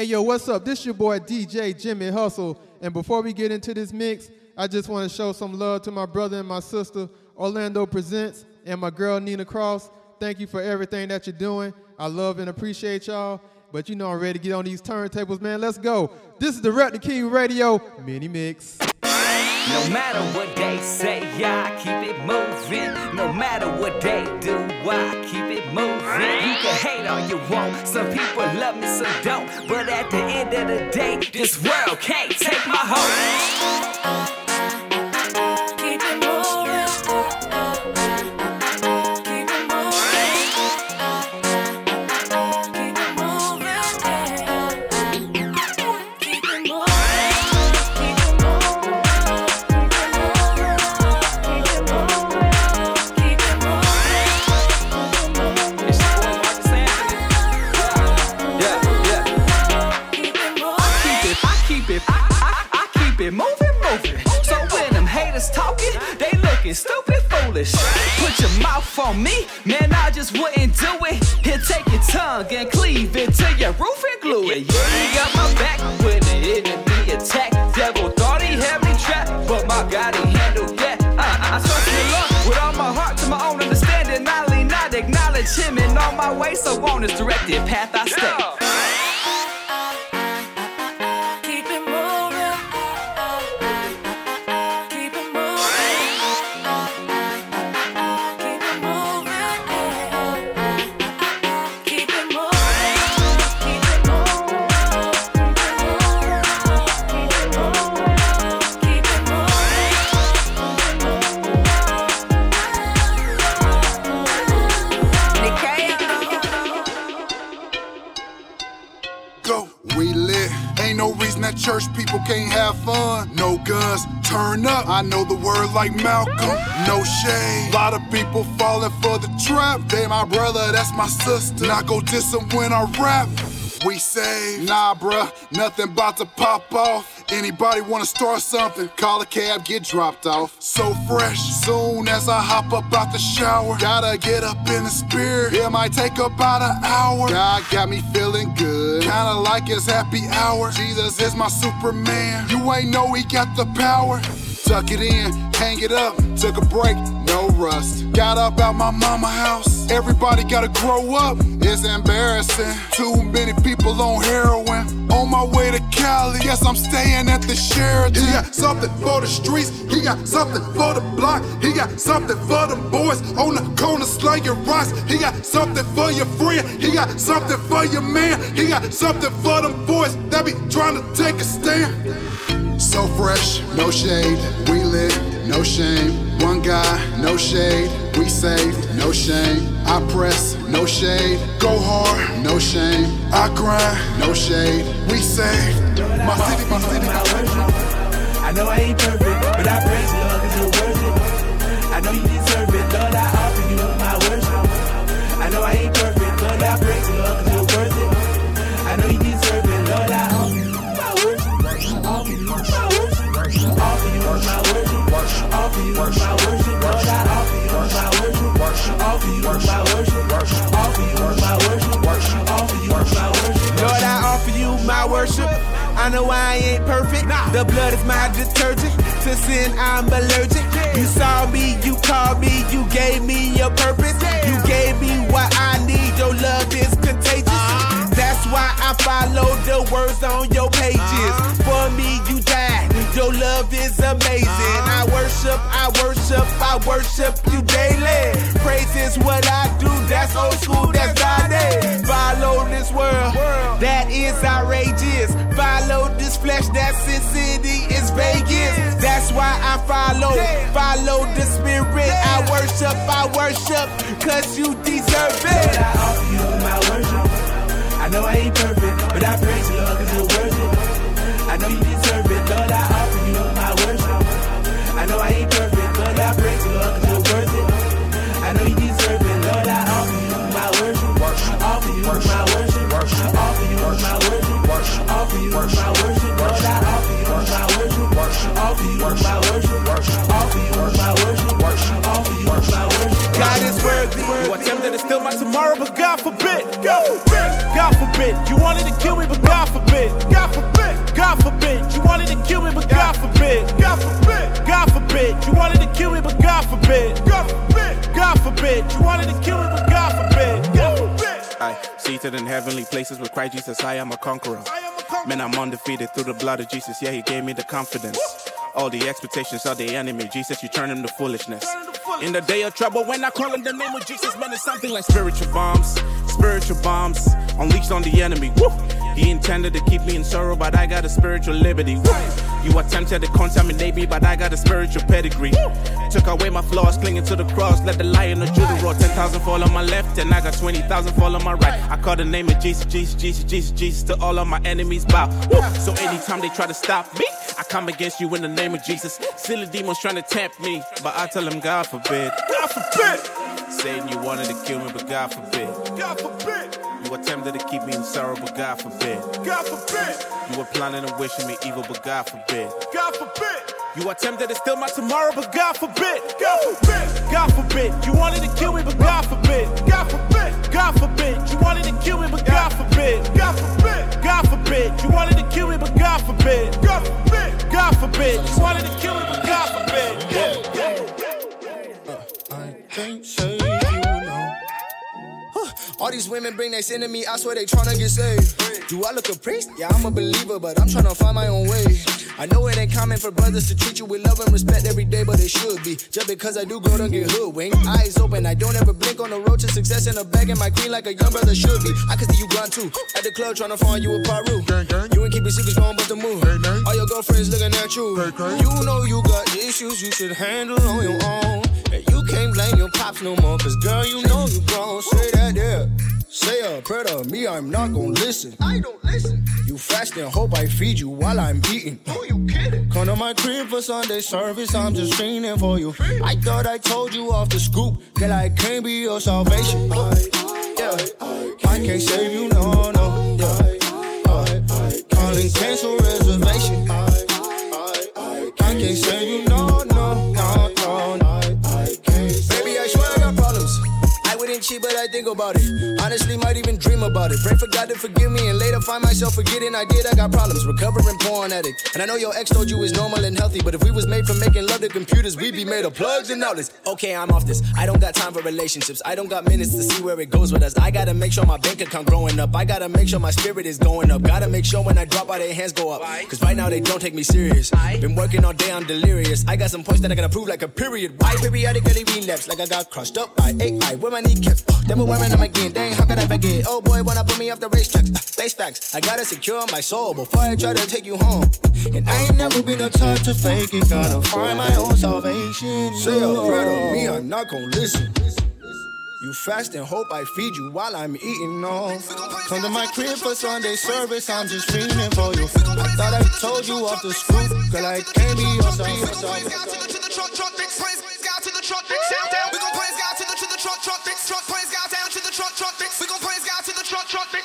Hey, yo, what's up? This your boy DJ Jimmy Hustle. And before we get into this mix, I just want to show some love to my brother and my sister, Orlando Presents, and my girl, Nina Cross. Thank you for everything that you're doing. I love and appreciate y'all. But you know I'm ready to get on these turntables, man. Let's go. This is Rep the King Radio mini mix. No matter what they say, I keep it moving. No matter what they do, I keep it moving. You can hate all you want. Some people love me, some don't. But at the end of the day, this world can't take my heart. Put your mouth on me, man, I just wouldn't do it. Here, take your tongue and cleave it to your roof and glue it. Yeah, you got my back when the enemy attack. Devil thought he had me trapped, but my God, he handled that. I, I trust the Lord with all my heart to my own understanding. I lean acknowledge him in all my ways, so on his directed path I stay. Keep We lit. Ain't no reason that church people can't have fun. No guns, turn up. I know the word like Malcolm. No shade. Lot of people falling for the trap. They my brother, that's my sister. Not go diss them when I rap. We say, nah, bruh, nothing about to pop off. Anybody wanna start something? Call a cab, get dropped off. So fresh, soon as I hop up out the shower. Gotta get up in the spirit. It might take about an hour. God got me feeling good. Kinda like his happy hour. Jesus is my Superman. You ain't know he got the power. Tuck it in, hang it up. Took a break, no rust. Got up out my mama house. Everybody gotta grow up. It's embarrassing. Too many people on heroin. On my way to Cali. Guess I'm staying at the Sheraton. He got something for the streets. He got something for the block. He got something for the boys on the corner slinging rocks. He got something for your friend. He got something for your man. He got something for them boys that be trying to take a stand. So fresh, no shade, we lit, no shame. One guy, no shade, we safe, no shame. I press, no shade, go hard, no shame. I grind, no shade, we saved. My city, my city, my city. I know I ain't perfect, but I praise you, Lord, cause you're worth it. I know you deserve it, Lord, I offer you my worship. I know I ain't perfect, Lord, I praise you, Lord, cause you're worth it. I know you deserve it, Lord, I offer you my worship. Offer you my worship. Offer you my worship. Offer you my worship, Lord, I offer you my worship. Offer you my worship. Worship. I know I ain't perfect. The blood is my detergent. To sin, I'm allergic. You saw me, you called me, you gave me your purpose. You gave me what I need. Your love is contagious. Uh-huh. That's why I follow the words on your pages. Uh-huh. For me, you died. Your love is amazing. Uh-huh. I worship, I worship, I worship you daily. Praise is what I do. That's old school, that's Friday. Follow this world, that is outrageous. Follow this flesh, that City is Vegas. That's why I follow, follow the spirit. I worship, I worship, cause you deserve it. I offer you my worship. I know I ain't perfect, but I praise you, Lord, cause you're worth it. I know you deserve it, Lord, I You attempted to steal my tomorrow, but God forbid. God forbid. God forbid. You wanted to kill me, but God forbid. God forbid. God forbid. You wanted to kill me, but God forbid. God forbid. God forbid. You wanted to kill me, but God forbid. God forbid. God forbid. You wanted to kill me, but God forbid. I seated in heavenly places with Christ Jesus. I am a conqueror. I am a conqueror. Man, I'm undefeated through the blood of Jesus. Yeah, He gave me the confidence. All the expectations of the enemy, Jesus, you turn them to foolishness. In the day of trouble, when I call in the name of Jesus, man, it's something like spiritual bombs. Spiritual bombs unleashed on the enemy. Woo! He intended to keep me in sorrow, but I got a spiritual liberty. Woo! You attempted to contaminate me, but I got a spiritual pedigree. Took away my flaws, clinging to the cross. Let the lion of Judah roar. 10,000 fall on my left, and I got 20,000 fall on my right. I call the name of Jesus, Jesus, Jesus, Jesus, Jesus to all of my enemies bow. Woo! So anytime they try to stop me, I come against you in the name of Jesus. Silly demons trying to tempt me, but I tell them, God forbid. God forbid! Satan, you wanted to kill me, but God forbid. God forbid! You attempted to keep me in sorrow, but God forbid. God forbid! You were planning and wishing me evil, but God forbid. God forbid! You attempted to steal my tomorrow, but God forbid. God forbid! God forbid! You wanted to kill me, but God forbid. God forbid! God forbid! You wanted to kill me, but God forbid. God forbid! God forbid! You wanted to kill me, but God forbid. God forbid! God forbid! You wanted to these women bring their sin to me, I swear they tryna get saved. Do I look a priest? Yeah, I'm a believer, but I'm tryna find my own way. I know it ain't common for brothers to treat you with love and respect every day, but it should be. Just because I do go, don't get hoodwinked. Eyes open, I don't ever blink on the road to success in a bag and my queen like a young brother should be. I can see you gone too. At the club tryna find you a Paru. You ain't keeping secrets going but the move. All your girlfriends looking at you. You know you got issues you should handle on your own. And you can't blame your pops no more, cause girl, you know you grown. Say. Prayer to me, I'm not gonna listen. I don't listen. You fast and hope I feed you while I'm eating. Who you kidding? Come to my crib for Sunday service, I'm just fiending for you. I thought I told you off the scoop that I can't be your salvation. Yeah, I can't save you, no, about it. Pray for forgive me, and later find myself forgetting I did. I got problems, recovering porn addict. And I know your ex told you it's normal and healthy, but if we was made for making love to computers, we'd be made of plugs and outlets. Okay, I'm off this. I don't got time for relationships. I don't got minutes to see where it goes with us. I gotta make sure my bank account growing up. I gotta make sure my spirit is going up. Gotta make sure when I drop out, their hands go up. Cause right now they don't take me serious. Been working all day, I'm delirious. I got some points that I gotta prove like a period. Why periodically relapse like I got crushed up by AI? Where my kneecaps? Uh, then we're wearing them again. Dang, how could I forget? Oh boy, wanna put me off the racetracks facts, lace facts. I gotta secure my soul before I try to take you home. And I ain't never been the type to fake it. Gotta find my own salvation. Say a prayer to me, I'm not gonna listen. You fast and hope I feed you while I'm eating, no. Come to my crib for Sunday service, I'm just feeling for you. I thought I told you off the scoop, girl, I can't be your son. We gon' praise God to the truck, truck, fix truck, praise God down to the truck, truck, fix. We gon' praise God to the truck, truck, fix.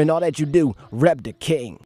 In all that you do, rep the king.